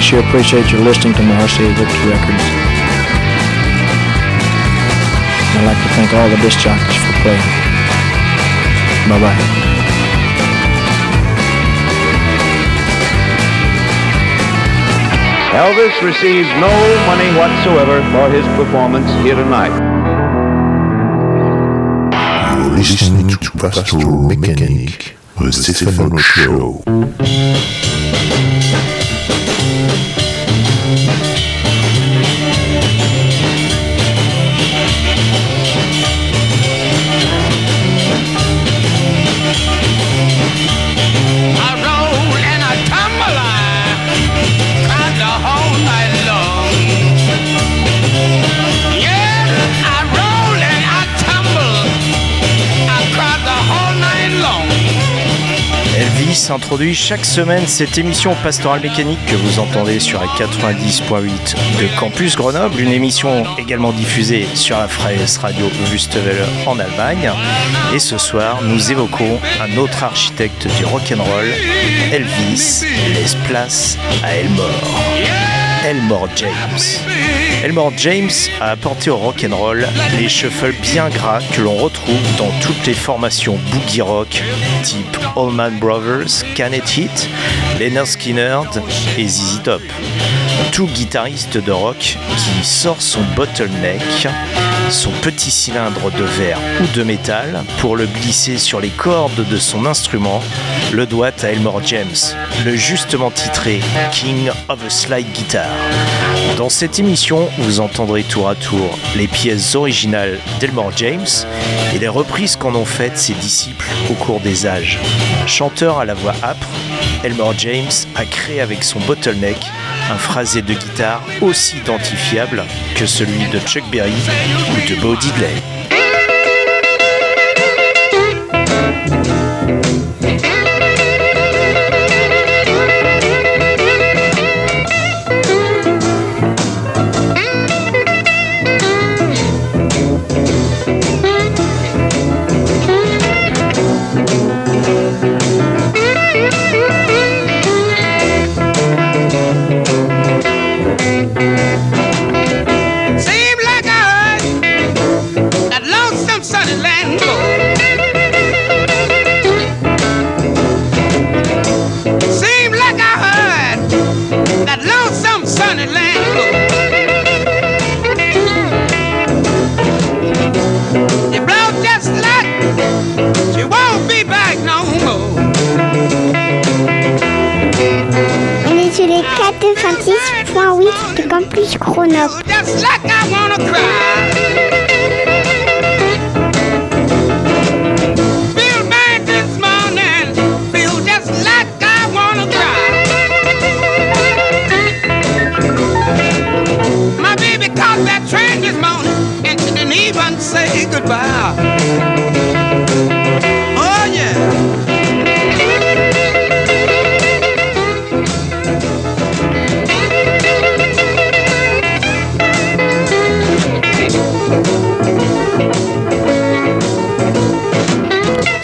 I sure appreciate your listening to Marcy Victor Records. I'd like to thank all the disc jockeys for playing. Bye bye. Elvis receives no money whatsoever for his performance here tonight. You're listening to Pastoral Mechanic, the Stefano Show. Introduit chaque semaine cette émission pastorale mécanique que vous entendez sur la 90.8 de Campus Grenoble, une émission également diffusée sur la Freies Radio Wüstewelle en Allemagne. Et ce soir, nous évoquons un autre architecte du rock'n'roll, Elvis, laisse place à Elmore. Elmore James. Elmore James a apporté au rock'n'roll les shuffles bien gras que l'on retrouve dans toutes les formations boogie rock type Allman Brothers, Canet Heat, Leonard Skinner et ZZ Top. Tout guitariste de rock qui sort son bottleneck son petit cylindre de verre ou de métal pour le glisser sur les cordes de son instrument le doit à Elmore James, le justement titré King of a Slide Guitar. Dans cette émission, vous entendrez tour à tour les pièces originales d'Elmore James et les reprises qu'en ont faites ses disciples au cours des âges. Chanteur à la voix âpre, Elmore James a créé avec son bottleneck un phrasé de guitare aussi identifiable que celui de Chuck Berry ou de Bo Diddley.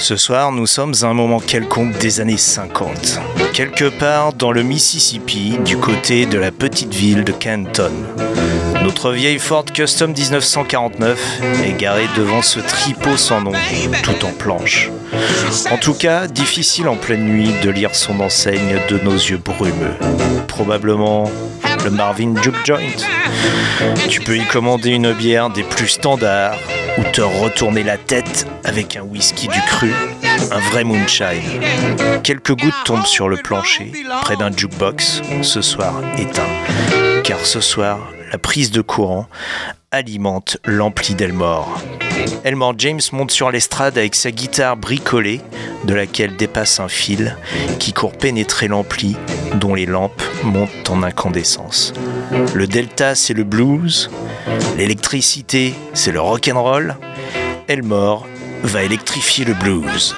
Ce soir, nous sommes à un moment quelconque des années 50, quelque part dans le Mississippi, du côté de la petite ville de Canton. Notre vieille Ford Custom 1949 est garée devant ce tripot sans nom, tout en planche. En tout cas, difficile en pleine nuit de lire son enseigne de nos yeux brumeux. Probablement le Marvin Juke Joint. Tu peux y commander une bière des plus standards ou te retourner la tête avec un whisky du cru, un vrai moonshine. Quelques gouttes tombent sur le plancher, près d'un jukebox, ce soir éteint. Car ce soir, la prise de courant alimente l'ampli d'Elmore. Elmore James monte sur l'estrade avec sa guitare bricolée, de laquelle dépasse un fil qui court pénétrer l'ampli dont les lampes montent en incandescence. Le delta, c'est le blues, l'électricité, c'est le rock'n'roll. Elmore va électrifier le blues.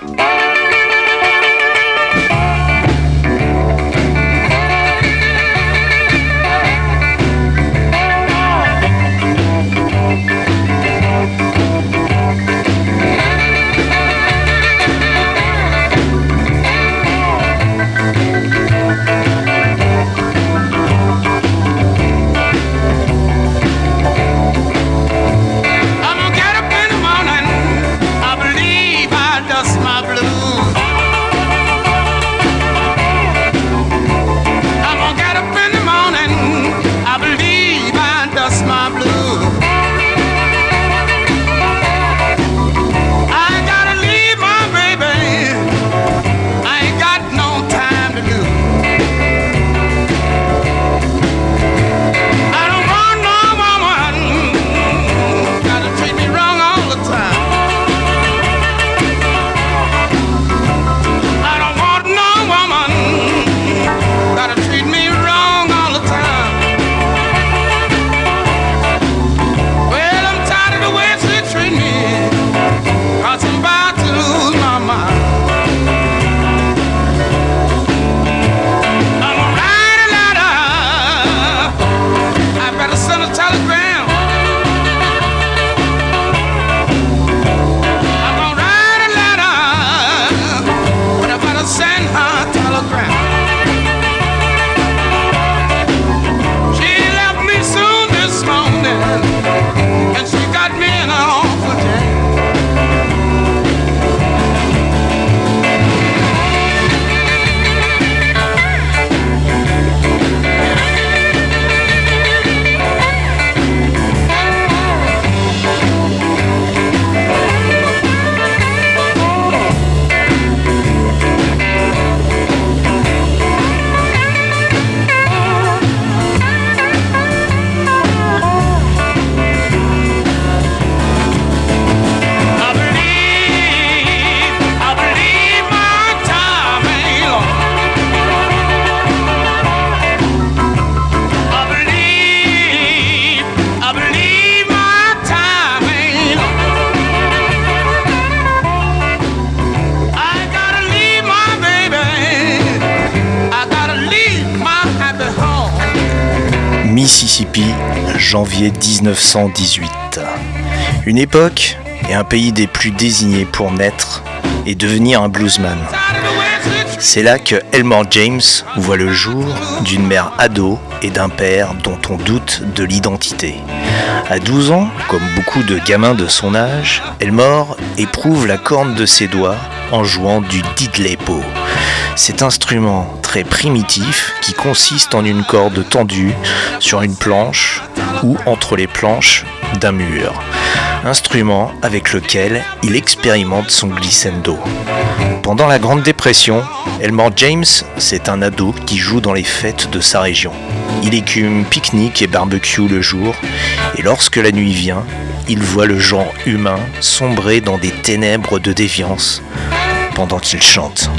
Janvier 1918. Une époque et un pays des plus désignés pour naître et devenir un bluesman. C'est là que Elmore James voit le jour d'une mère ado et d'un père dont on doute de l'identité. À 12 ans, comme beaucoup de gamins de son âge, Elmore éprouve la corne de ses doigts en jouant du didley-bow. Cet instrument très primitif qui consiste en une corde tendue sur une planche ou entre les planches d'un mur. Instrument avec lequel il expérimente son glissando. Pendant la Grande Dépression, Elmore James, c'est un ado qui joue dans les fêtes de sa région. Il écume pique-nique et barbecue le jour, et lorsque la nuit vient, il voit le genre humain sombrer dans des ténèbres de déviance pendant qu'il chante.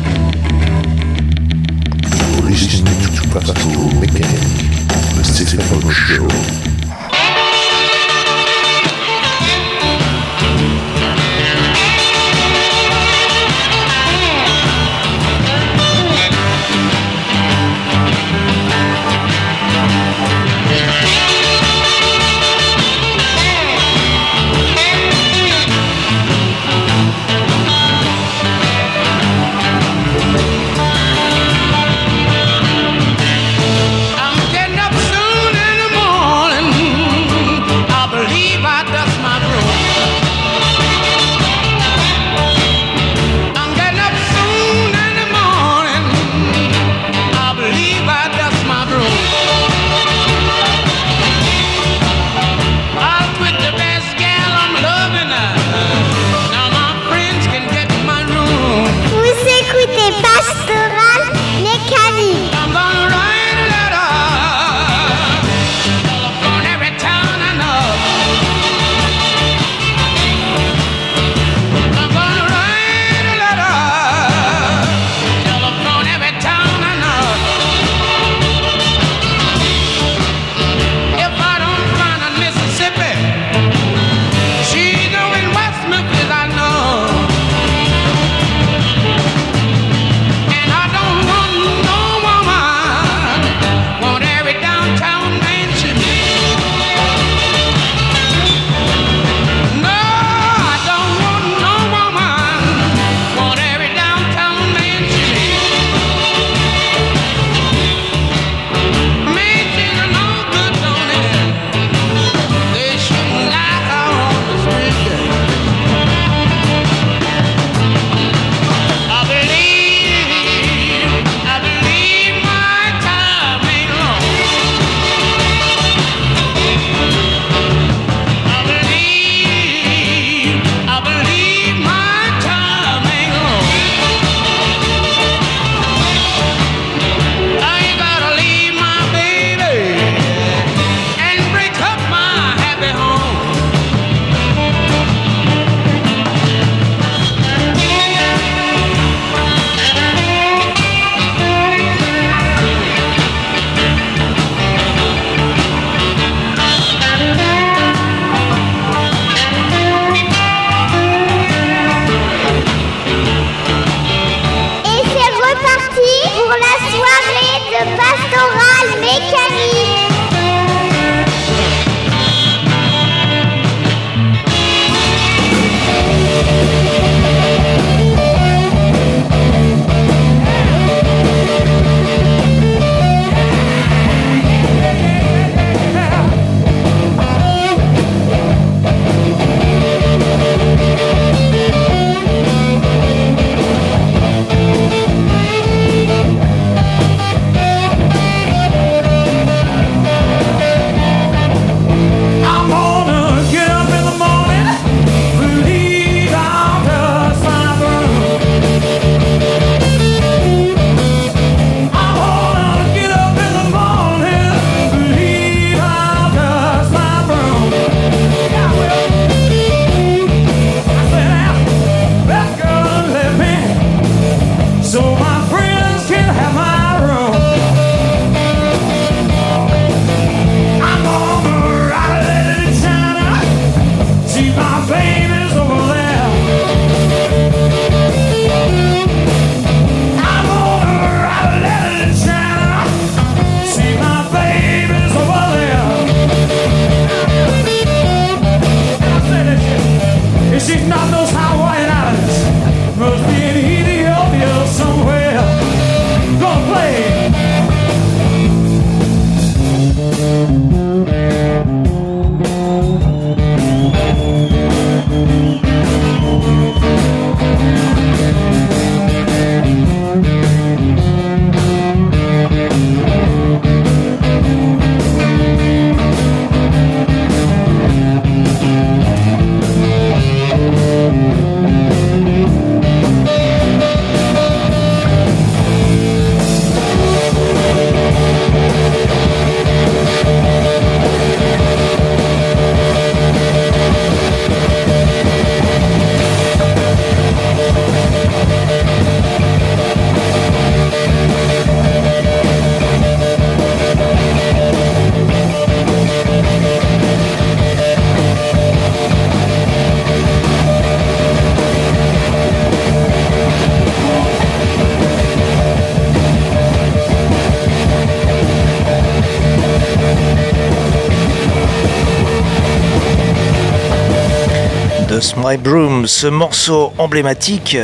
Ce morceau emblématique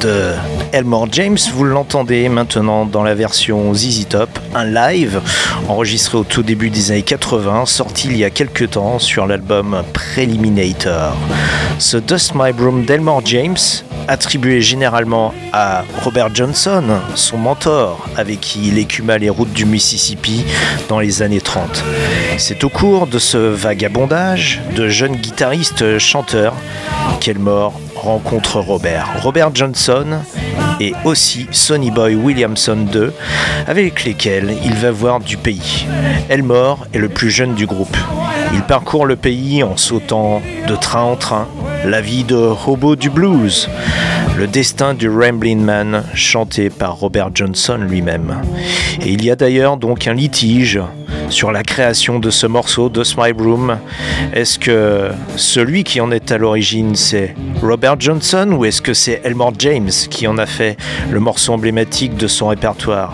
de Elmore James, vous l'entendez maintenant dans la version ZZ Top, un live enregistré au tout début des années 80, sorti il y a quelques temps sur l'album Preliminator. Ce Dust My Broom d'Elmore James, attribué généralement à Robert Johnson, son mentor, avec qui il écuma les routes du Mississippi dans les années 30. C'est au cours de ce vagabondage de jeunes guitaristes qu'Elmore rencontre Robert. Robert Johnson et aussi Sonny Boy Williamson II, avec lesquels il va voir du pays. Elmore est le plus jeune du groupe. Il parcourt le pays en sautant de train en train, la vie de hobo du blues, le destin du Ramblin' Man chanté par Robert Johnson lui-même. Et il y a d'ailleurs donc un litige sur la création de ce morceau de My Broom. Est-ce que celui qui en est à l'origine c'est Robert Johnson ou est-ce que c'est Elmore James qui en a fait le morceau emblématique de son répertoire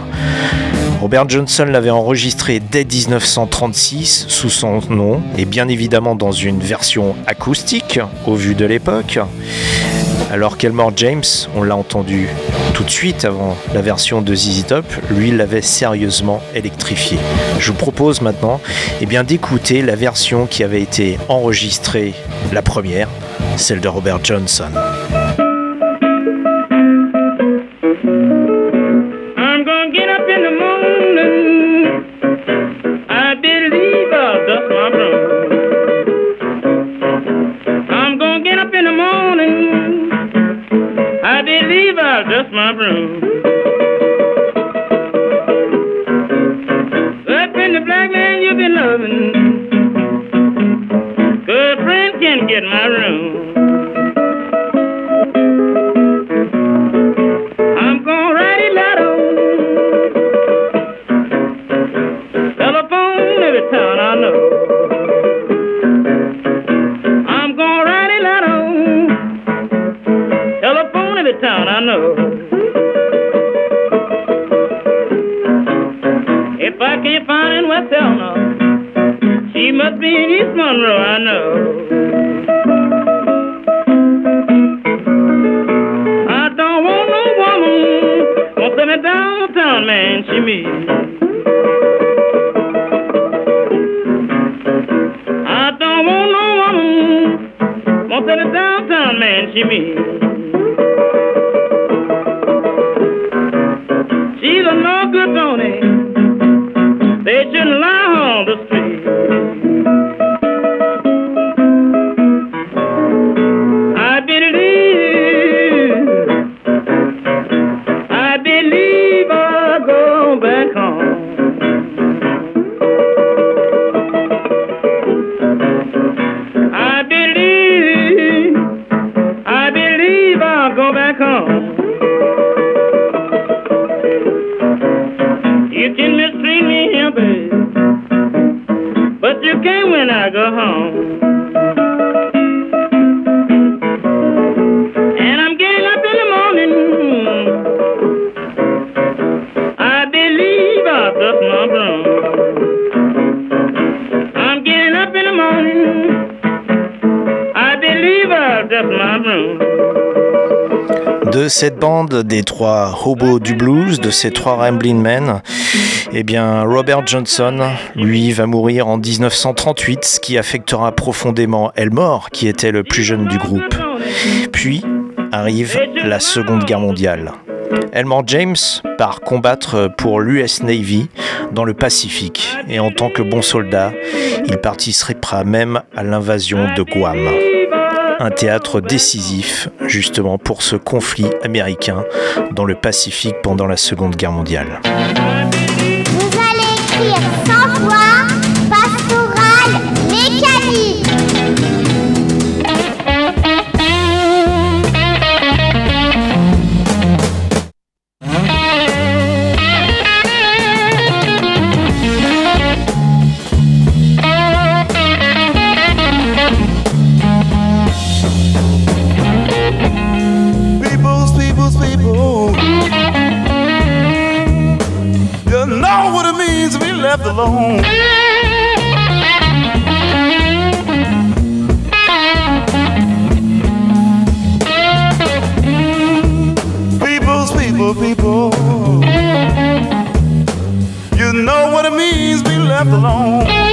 Robert Johnson l'avait enregistré dès 1936 sous son nom et bien évidemment dans une version acoustique au vu de l'époque. Alors qu'Elmore James, on l'a entendu tout de suite avant la version de ZZ Top, lui l'avait sérieusement électrifié. Je vous propose maintenant eh d'écouter la version qui avait été enregistrée, la première, celle de Robert Johnson. Can get my room. Des trois hobos du blues, de ces trois Ramblin' Men, eh bien Robert Johnson, lui, va mourir en 1938, ce qui affectera profondément Elmore, qui était le plus jeune du groupe. Puis arrive la Seconde Guerre mondiale. Elmore James part combattre pour l'US Navy dans le Pacifique et en tant que bon soldat, il participera même à l'invasion de Guam un théâtre décisif justement pour ce conflit américain dans le Pacifique pendant la Seconde Guerre mondiale. alone. People's people, people. You know what it means be left alone.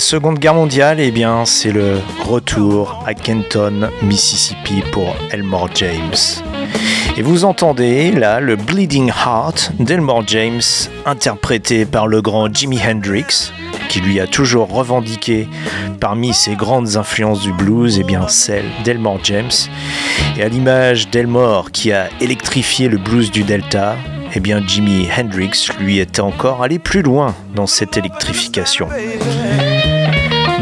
Seconde Guerre mondiale, eh bien, c'est le retour à Kenton, Mississippi pour Elmore James. Et vous entendez là le Bleeding Heart d'Elmore James, interprété par le grand Jimi Hendrix, qui lui a toujours revendiqué parmi ses grandes influences du blues, et bien celle d'Elmore James. Et à l'image d'Elmore qui a électrifié le blues du Delta, eh bien Jimi Hendrix lui était encore allé plus loin dans cette électrification.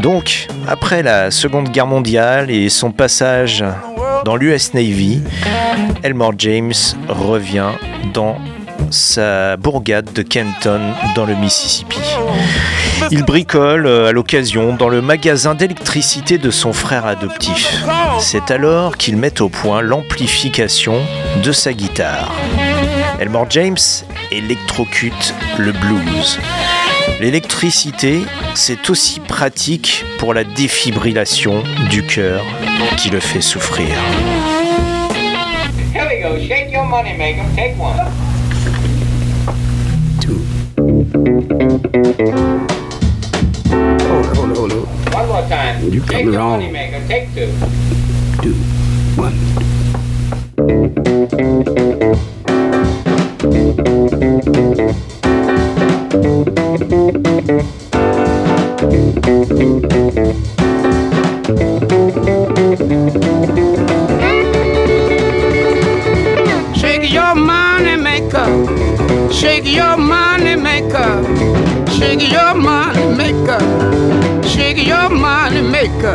Donc, après la Seconde Guerre mondiale et son passage dans l'US Navy, Elmore James revient dans sa bourgade de Kenton dans le Mississippi. Il bricole euh, à l'occasion dans le magasin d'électricité de son frère adoptif. C'est alors qu'il met au point l'amplification de sa guitare. Elmore James électrocute le blues. L'électricité, c'est aussi pratique pour la défibrillation du cœur qui le fait souffrir. Here we go. Shake your money maker. Take one. Hold it, hold it, hold it. One more time. You Shake your money maker. Take two. Two, one. Shake your money maker. Shake your money maker. Shake your money maker.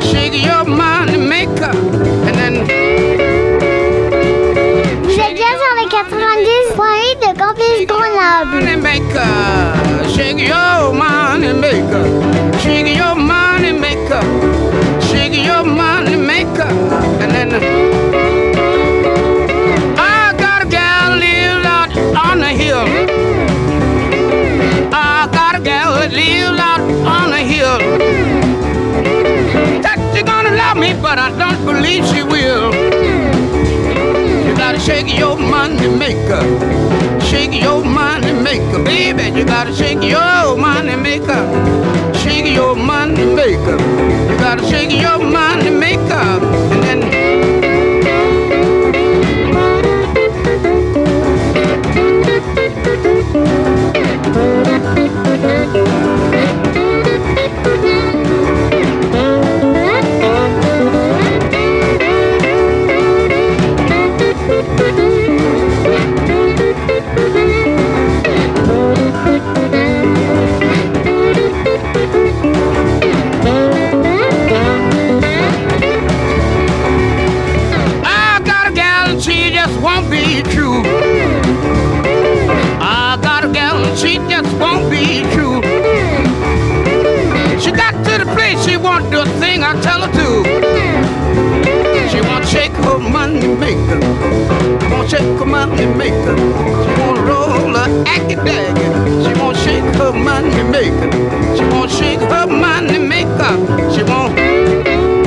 Shake your money maker. Believe she will. You gotta shake your money maker. Shake your money maker, baby. You gotta shake your money maker. Shake your money maker. You gotta shake your money maker. And then money maker. Won't shake her money maker. She won't roll her acky daggy. She won't shake her money maker. She won't shake her money maker. She won't.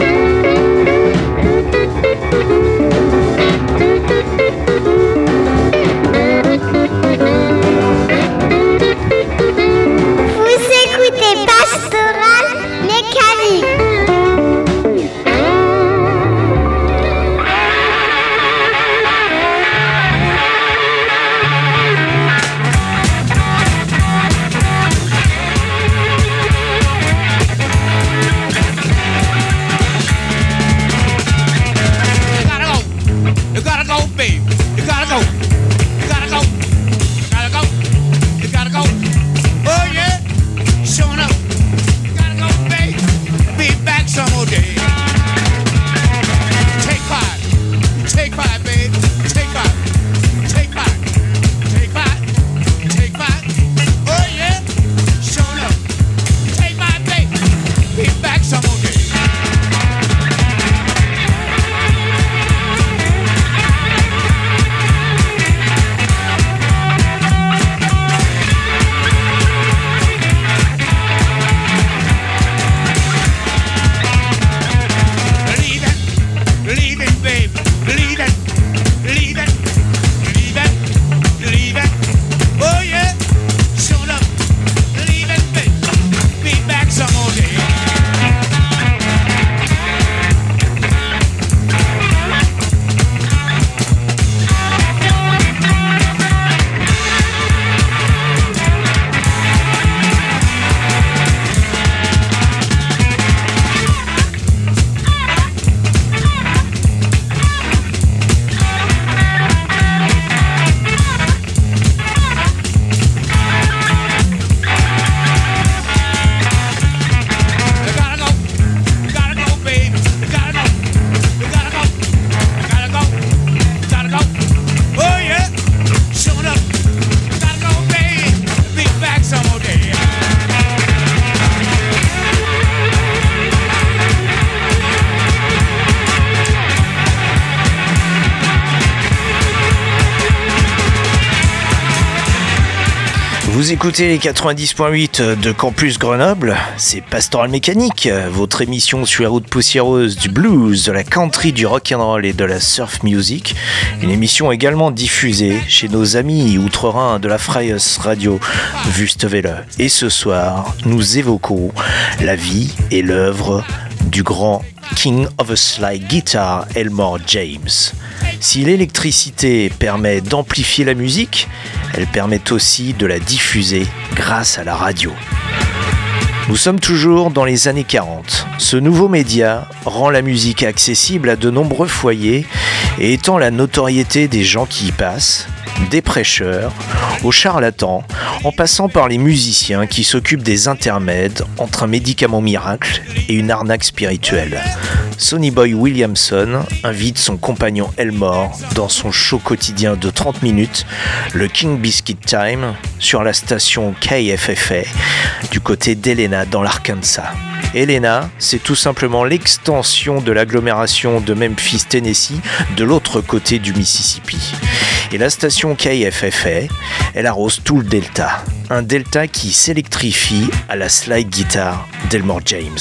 Vous écoutez les 90.8 de Campus Grenoble, c'est Pastoral Mécanique, votre émission sur les routes poussiéreuses du blues, de la country, du rock and roll et de la surf music. Une émission également diffusée chez nos amis outre-Rhin de la Freies Radio Wüstewelle. Et ce soir, nous évoquons la vie et l'œuvre du grand King of a Slide Guitar, Elmore James. Si l'électricité permet d'amplifier la musique, elle permet aussi de la diffuser grâce à la radio. Nous sommes toujours dans les années 40. Ce nouveau média rend la musique accessible à de nombreux foyers et étend la notoriété des gens qui y passent, des prêcheurs, aux charlatans, en passant par les musiciens qui s'occupent des intermèdes entre un médicament miracle et une arnaque spirituelle. Sonny Boy Williamson invite son compagnon Elmore dans son show quotidien de 30 minutes, le King Biscuit Time, sur la station KFFA du côté d'Helena dans l'Arkansas. Helena, c'est tout simplement l'extension de l'agglomération de Memphis, Tennessee, de l'autre côté du Mississippi. Et la station KFFA, elle arrose tout le delta. Un delta qui s'électrifie à la slide guitar d'Elmore James.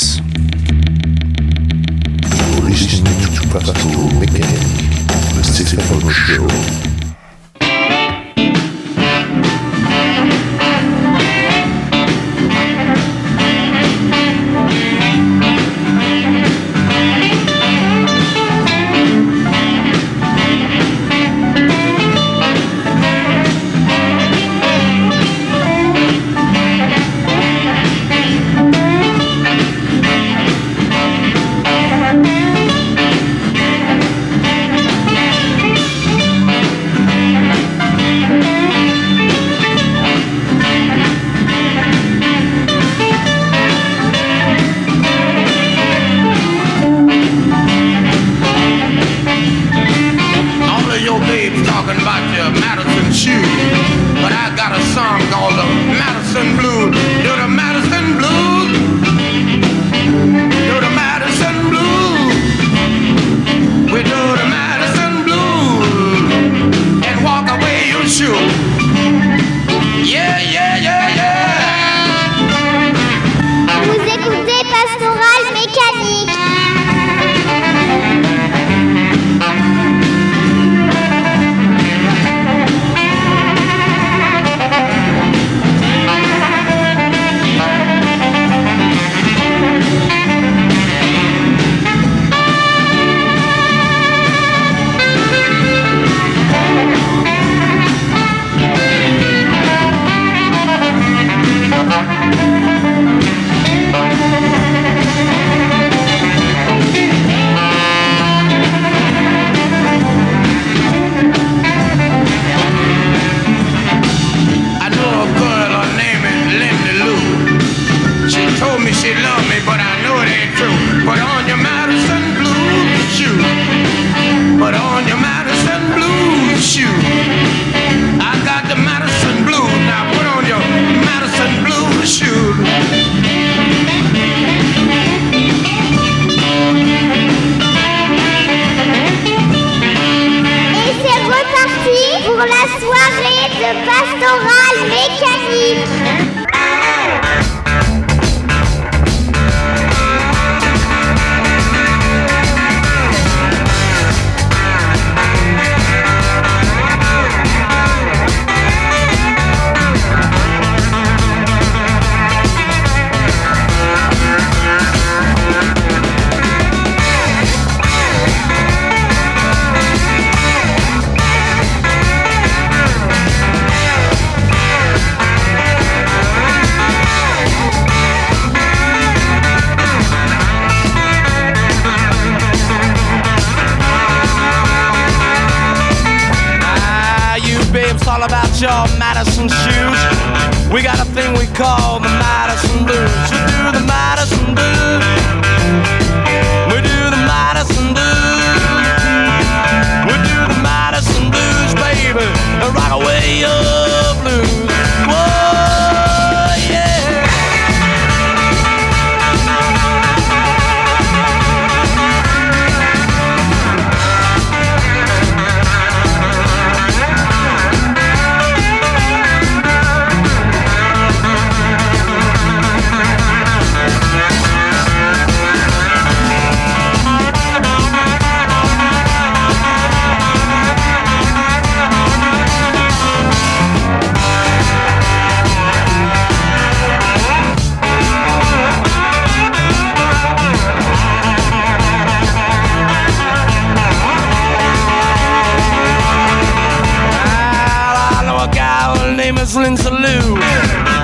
Lindsay Lou.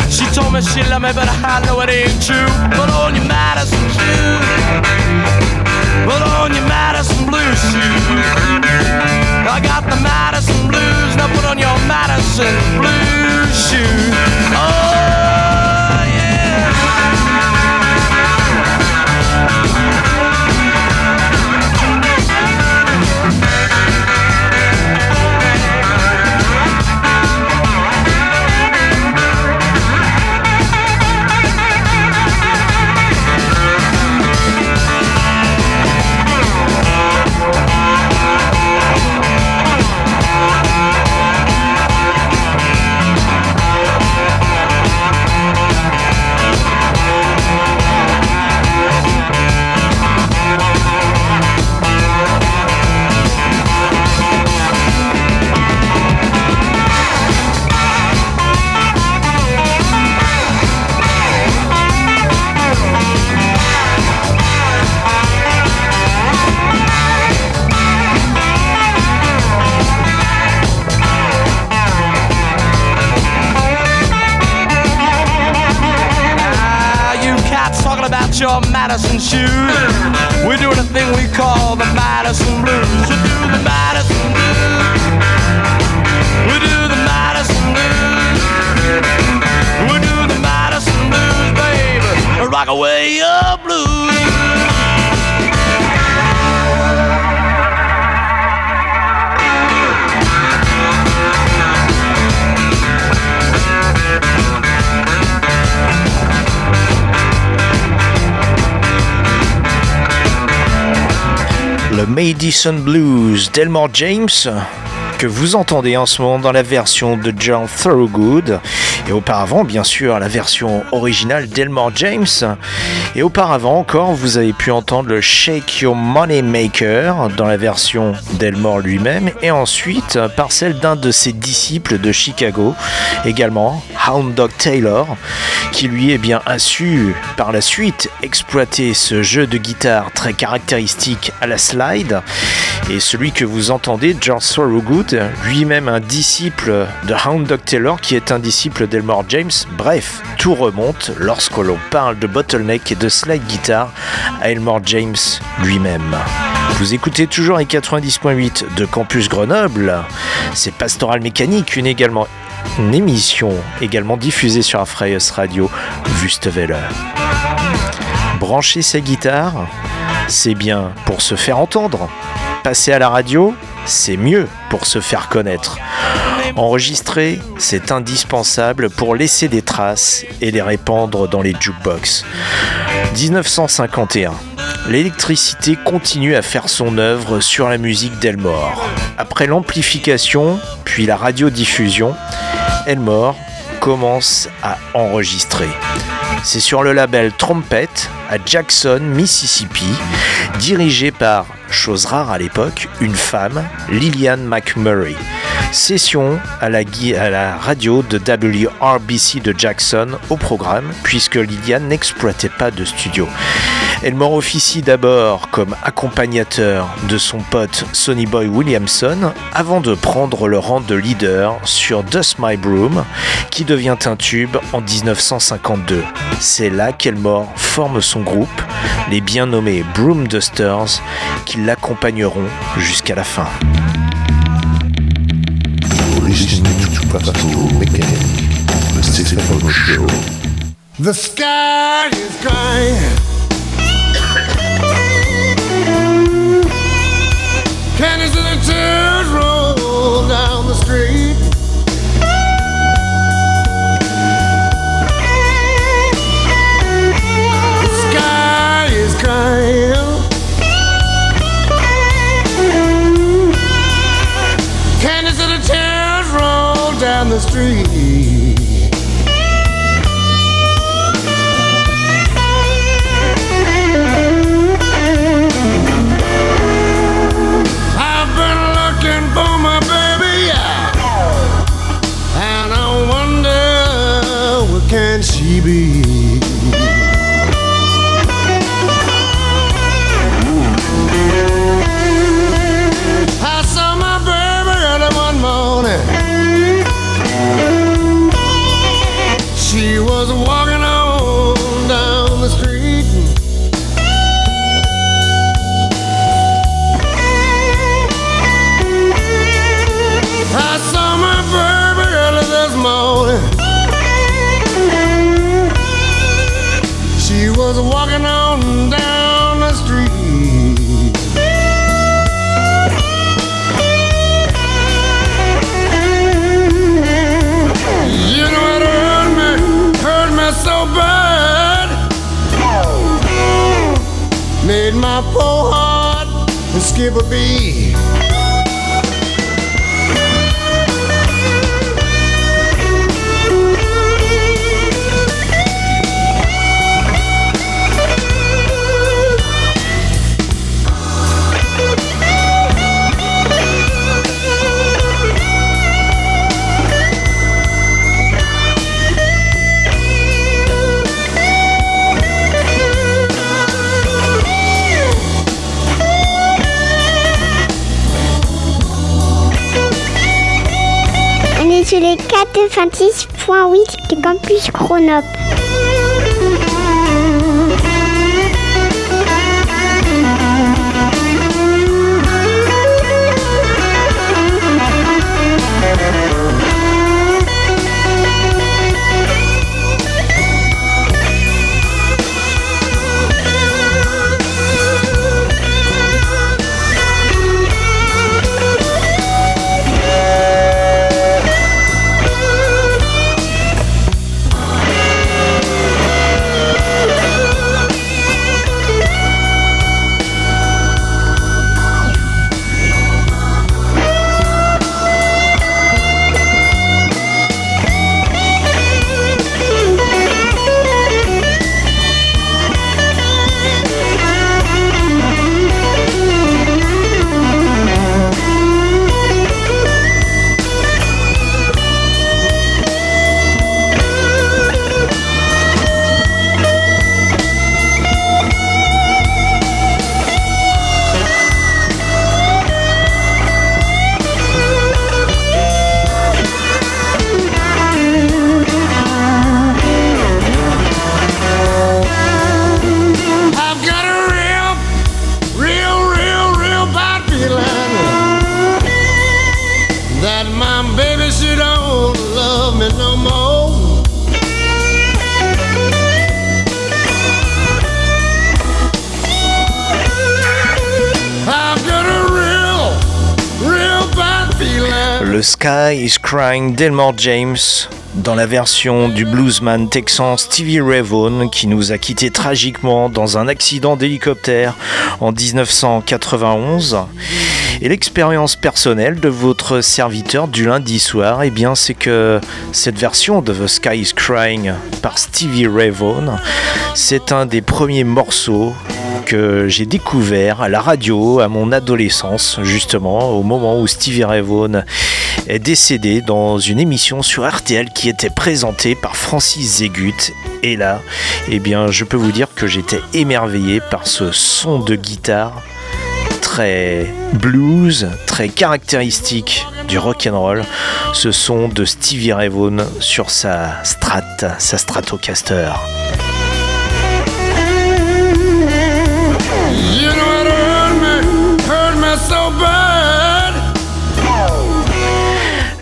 She told me she loved me, but I know it ain't true. Put on your Madison shoes. Put on your Madison blue shoes. I got the Madison blues. Now put on your Madison blue shoes. Oh, your Madison shoes. We're doing a thing we call the Madison Blues. We do the Madison Blues. We do the Madison Blues. We do the Madison Blues, baby. Rock away your Madison Blues d'Elmore James que vous entendez en ce moment dans la version de John Thorogood et auparavant bien sûr la version originale d'Elmore James. Et auparavant encore vous avez pu entendre le Shake Your Money Maker dans la version d'Elmore lui-même. Et ensuite par celle d'un de ses disciples de Chicago également Hound Dog Taylor qui lui eh bien a su par la suite exploiter ce jeu de guitare très caractéristique à la slide. Et celui que vous entendez George Thorogood lui-même un disciple de Hound Dog Taylor qui est un disciple d'Elmore James bref tout remonte lorsque l'on parle de bottleneck et de slide guitare à Elmore James lui-même vous écoutez toujours les 90.8 de Campus Grenoble c'est Pastoral Mécanique une émission également diffusée sur Freies Radio Wüstewelle. Brancher sa guitare, c'est bien pour se faire entendre. Passer à la radio, c'est mieux pour se faire connaître. Enregistrer, c'est indispensable pour laisser des traces et les répandre dans les jukebox. 1951. L'électricité continue à faire son œuvre sur la musique d'Elmore. Après l'amplification, puis la radiodiffusion, Elmore commence à enregistrer. C'est sur le label Trumpet à Jackson, Mississippi, dirigé par, chose rare à l'époque, une femme, Lillian McMurray. Session à la, radio de WRBC de Jackson au programme, puisque Lillian n'exploitait pas de studio. Elmore officie d'abord comme accompagnateur de son pote Sonny Boy Williamson avant de prendre le rang de leader sur Dust My Broom qui devient un tube en 1952. C'est là qu'Elmore forme son groupe, les bien nommés Broom Dusters, qui l'accompagneront jusqu'à la fin. Listening to Mechanic, the Show. The sky is crying. Cannons and tears roll down the street. The sky is crying. Street. Skip a 96.8 de Campus Grenoble. Is Crying d'Elmore James dans la version du bluesman texan Stevie Ray Vaughan qui nous a quittés tragiquement dans un accident d'hélicoptère en 1991. Et l'expérience personnelle de votre serviteur du lundi soir, eh bien, c'est que cette version de The Sky is Crying par Stevie Ray Vaughan, c'est un des premiers morceaux que j'ai découvert à la radio à mon adolescence, justement, au moment où Stevie Ray Vaughan est décédé dans une émission sur RTL qui était présentée par Francis Zégut. Et là, eh bien, je peux vous dire que j'étais émerveillé par ce son de guitare très blues, très caractéristique du rock and roll, ce son de Stevie Ray Vaughan sur sa Strat, sa Stratocaster.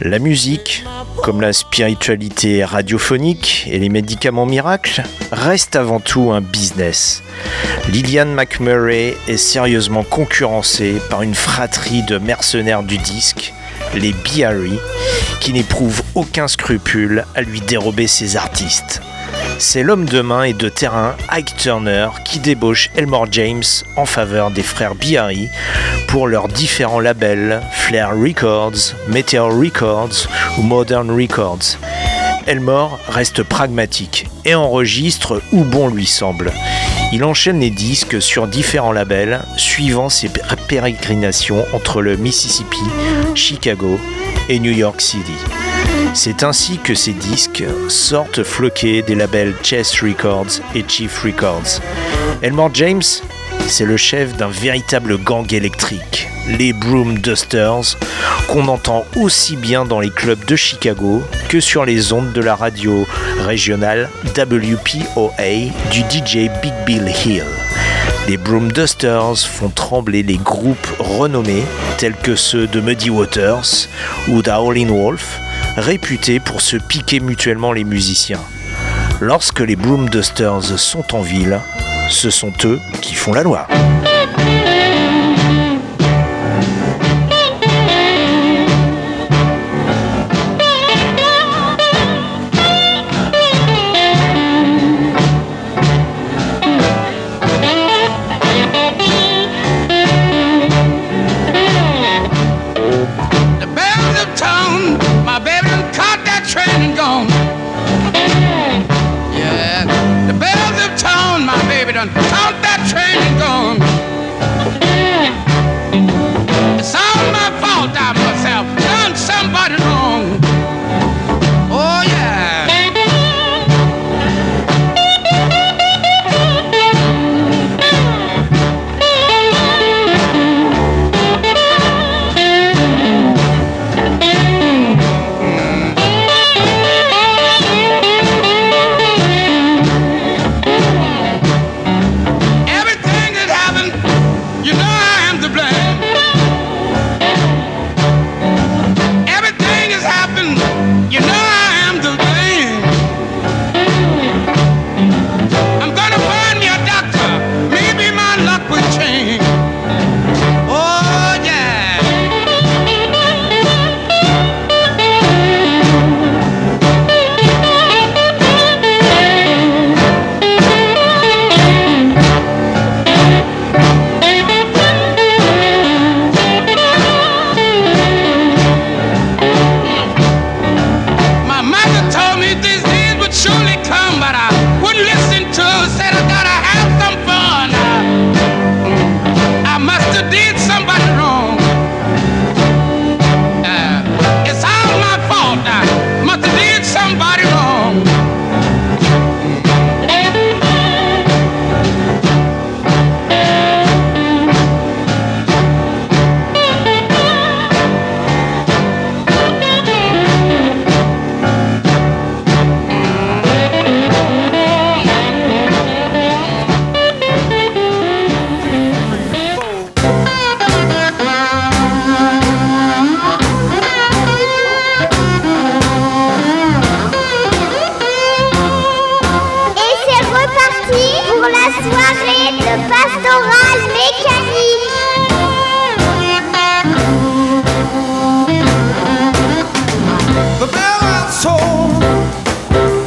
La musique, comme la spiritualité radiophonique et les médicaments miracles, reste avant tout un business. Lillian McMurray est sérieusement concurrencée par une fratrie de mercenaires du disque, les BRE, qui n'éprouvent aucun scrupule à lui dérober ses artistes. C'est l'homme de main et de terrain Ike Turner qui débauche Elmore James en faveur des frères Biari pour leurs différents labels Flair Records, Meteor Records ou Modern Records. Elmore reste pragmatique et enregistre où bon lui semble. Il enchaîne les disques sur différents labels suivant ses pérégrinations entre le Mississippi, Chicago et New York City. C'est ainsi que ces disques sortent floqués des labels Chess Records et Chief Records. Elmore James, c'est le chef d'un véritable gang électrique, les Broom Dusters, qu'on entend aussi bien dans les clubs de Chicago que sur les ondes de la radio régionale WPOA du DJ Big Bill Hill. Les Broom Dusters font trembler les groupes renommés tels que ceux de Muddy Waters ou d'Howlin' Wolf, réputés pour se piquer mutuellement les musiciens. Lorsque les Broom Dusters sont en ville, ce sont eux qui font la loi.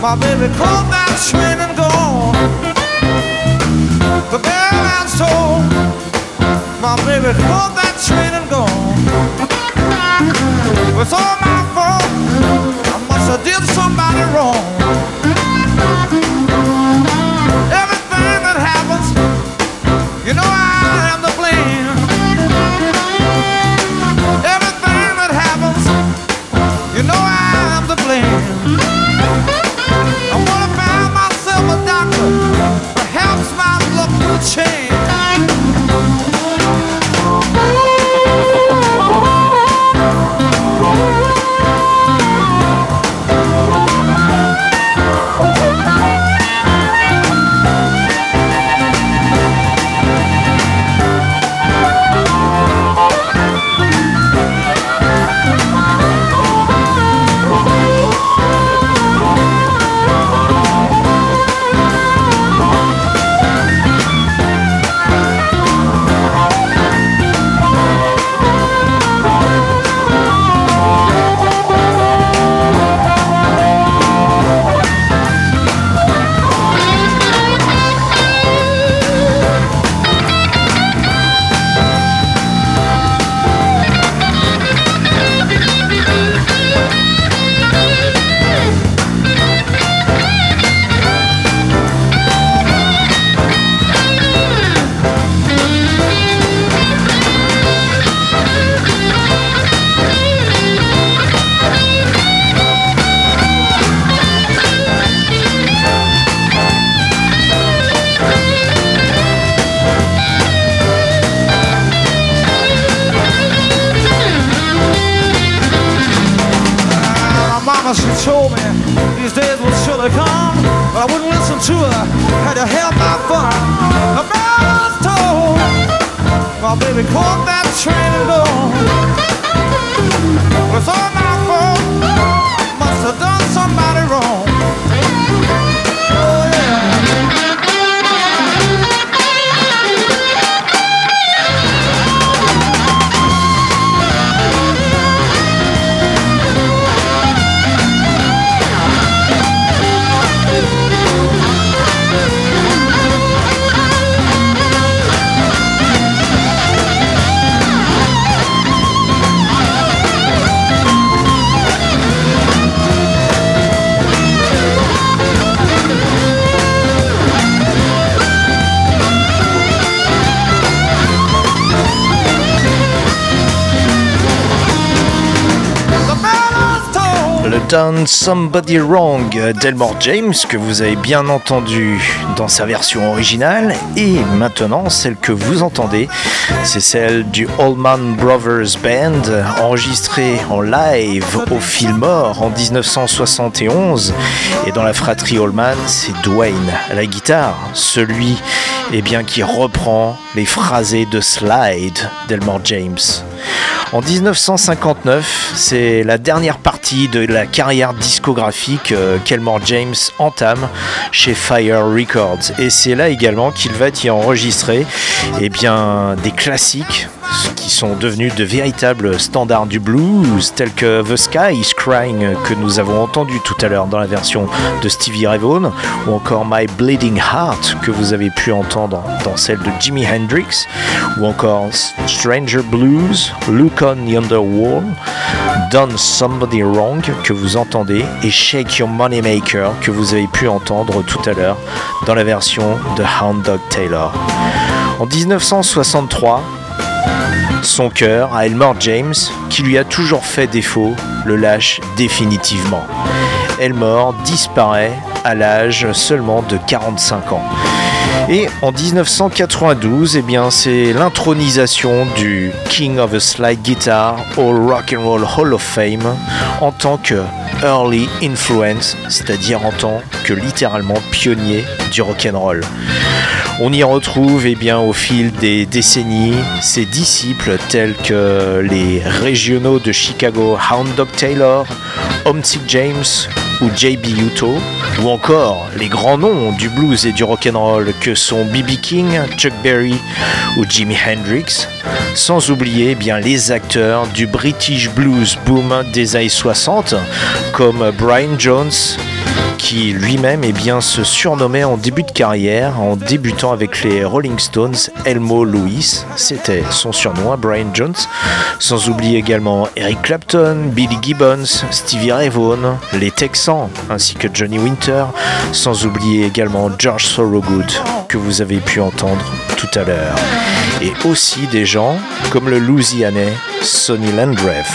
My baby called that train and gone. The bell and soul, my baby called that train and gone. It's all my mama, she told me these days would surely come, but I wouldn't listen to her. Had to help my fun. The bells toll. My baby caught that train and gone. It's all my fault. Must have done somebody wrong. Done Somebody Wrong. d'Elmore James que vous avez bien entendu dans sa version originale. Et maintenant celle que vous entendez c'est celle du Allman Brothers Band enregistrée en live au Fillmore en 1971 et dans la fratrie Allman c'est Dwayne à la guitare celui eh bien, qui reprend les phrasés de Slide d'Elmore James. En 1959, c'est la dernière partie de la carrière discographique euh, qu'Elmore James entame chez Fire Records. Et c'est là également qu'il va y enregistrer eh des classiques qui sont devenus de véritables standards du blues, tels que The Sky is Crying que nous avons entendu tout à l'heure dans la version de Stevie Ray Vaughan, ou encore My Bleeding Heart que vous avez pu entendre dans celle de Jimi Hendrix, ou encore Stranger Blues, Look on Yonder Wall, Done Somebody Wrong que vous entendez, et Shake Your Money Maker que vous avez pu entendre tout à l'heure dans la version de Hound Dog Taylor. En 1963, son cœur à Elmore James, qui lui a toujours fait défaut, le lâche définitivement. Elmore disparaît à l'âge seulement de 45 ans. Et en 1992, eh bien, c'est l'intronisation du King of the Slide Guitar au Rock and Roll Hall of Fame en tant que early influence, c'est-à-dire en tant que littéralement pionnier du rock and roll. On y retrouve eh au fil des décennies ses disciples tels que les régionaux de Chicago Hound Dog Taylor, Humpty James ou J.B. Uto, ou encore les grands noms du blues et du rock'n'roll que sont B.B. King, Chuck Berry ou Jimi Hendrix, sans oublier eh bien les acteurs du British Blues Boom des années 60 comme Brian Jones, qui lui-même eh bien, se surnommait en début de carrière, en débutant avec les Rolling Stones, Elmo Lewis, c'était son surnom à Brian Jones, sans oublier également Eric Clapton, Billy Gibbons, Stevie Ray Vaughan, les Texans, ainsi que Johnny Winter, sans oublier également George Thorogood, que vous avez pu entendre tout à l'heure, et aussi des gens comme le Louisianais Sonny Landreth.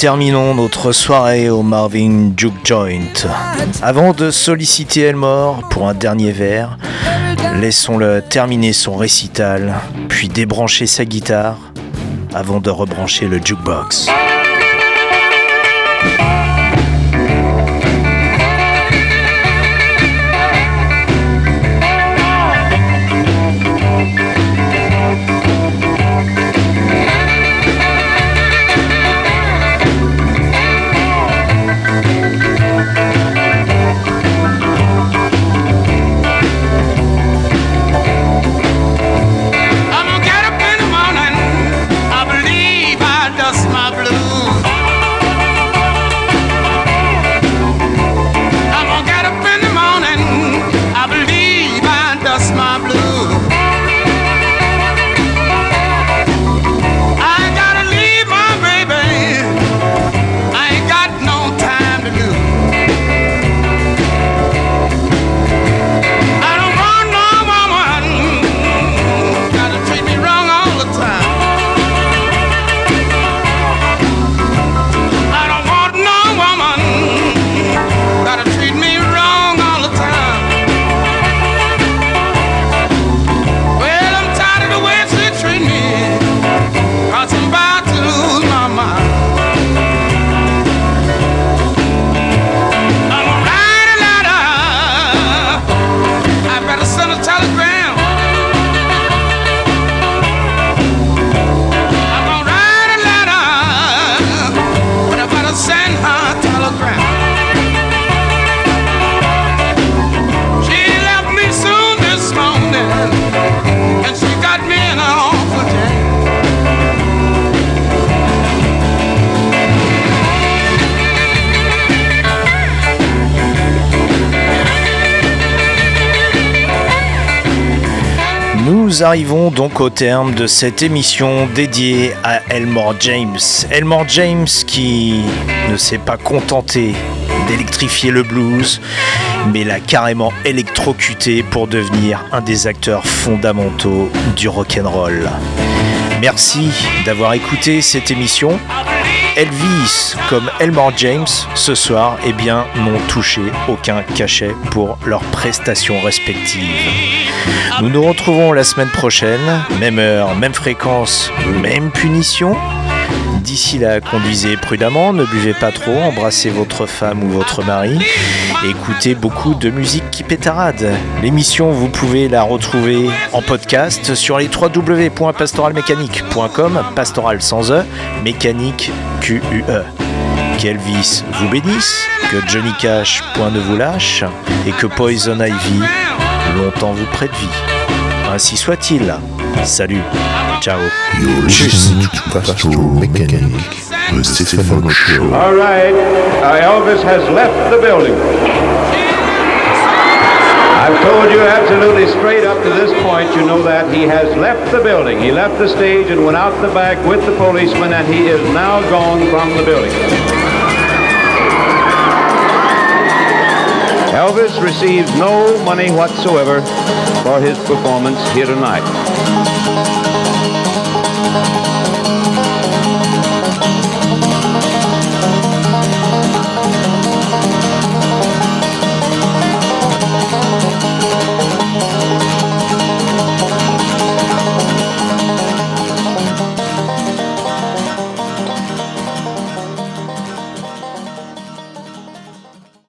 Terminons notre soirée au Marvin Juke Joint. Avant de solliciter Elmore pour un dernier verre, laissons-le terminer son récital, puis débrancher sa guitare avant de rebrancher le jukebox. Nous arrivons donc au terme de cette émission dédiée à Elmore James. Elmore James qui ne s'est pas contenté d'électrifier le blues, mais l'a carrément électrocuté pour devenir un des acteurs fondamentaux du rock'n'roll. Merci d'avoir écouté cette émission. Elvis comme Elmore James ce soir eh bien, n'ont touché aucun cachet pour leurs prestations respectives. Nous nous retrouvons la semaine prochaine, même heure, même fréquence, même punition. D'ici là, conduisez prudemment, ne buvez pas trop, embrassez votre femme ou votre mari, écoutez beaucoup de musique qui pétarade. L'émission, vous pouvez la retrouver en podcast sur les www.pastoralmécanique.com, pastoral sans E, mécanique Q-U-E. Qu'Elvis vous bénisse, que Johnny Cash point ne vous lâche, et que Poison Ivy longtemps vous prête vie. Ainsi soit-il. Salut. Ciao. You're listening to Pastoral Mechanic, the Stephen Show. All right, uh, Elvis has left the building. I've told you absolutely straight up to this point, you know that he has left the building. He left the stage and went out the back with the policeman, and he is now gone from the building. Elvis receives no money whatsoever for his performance here tonight.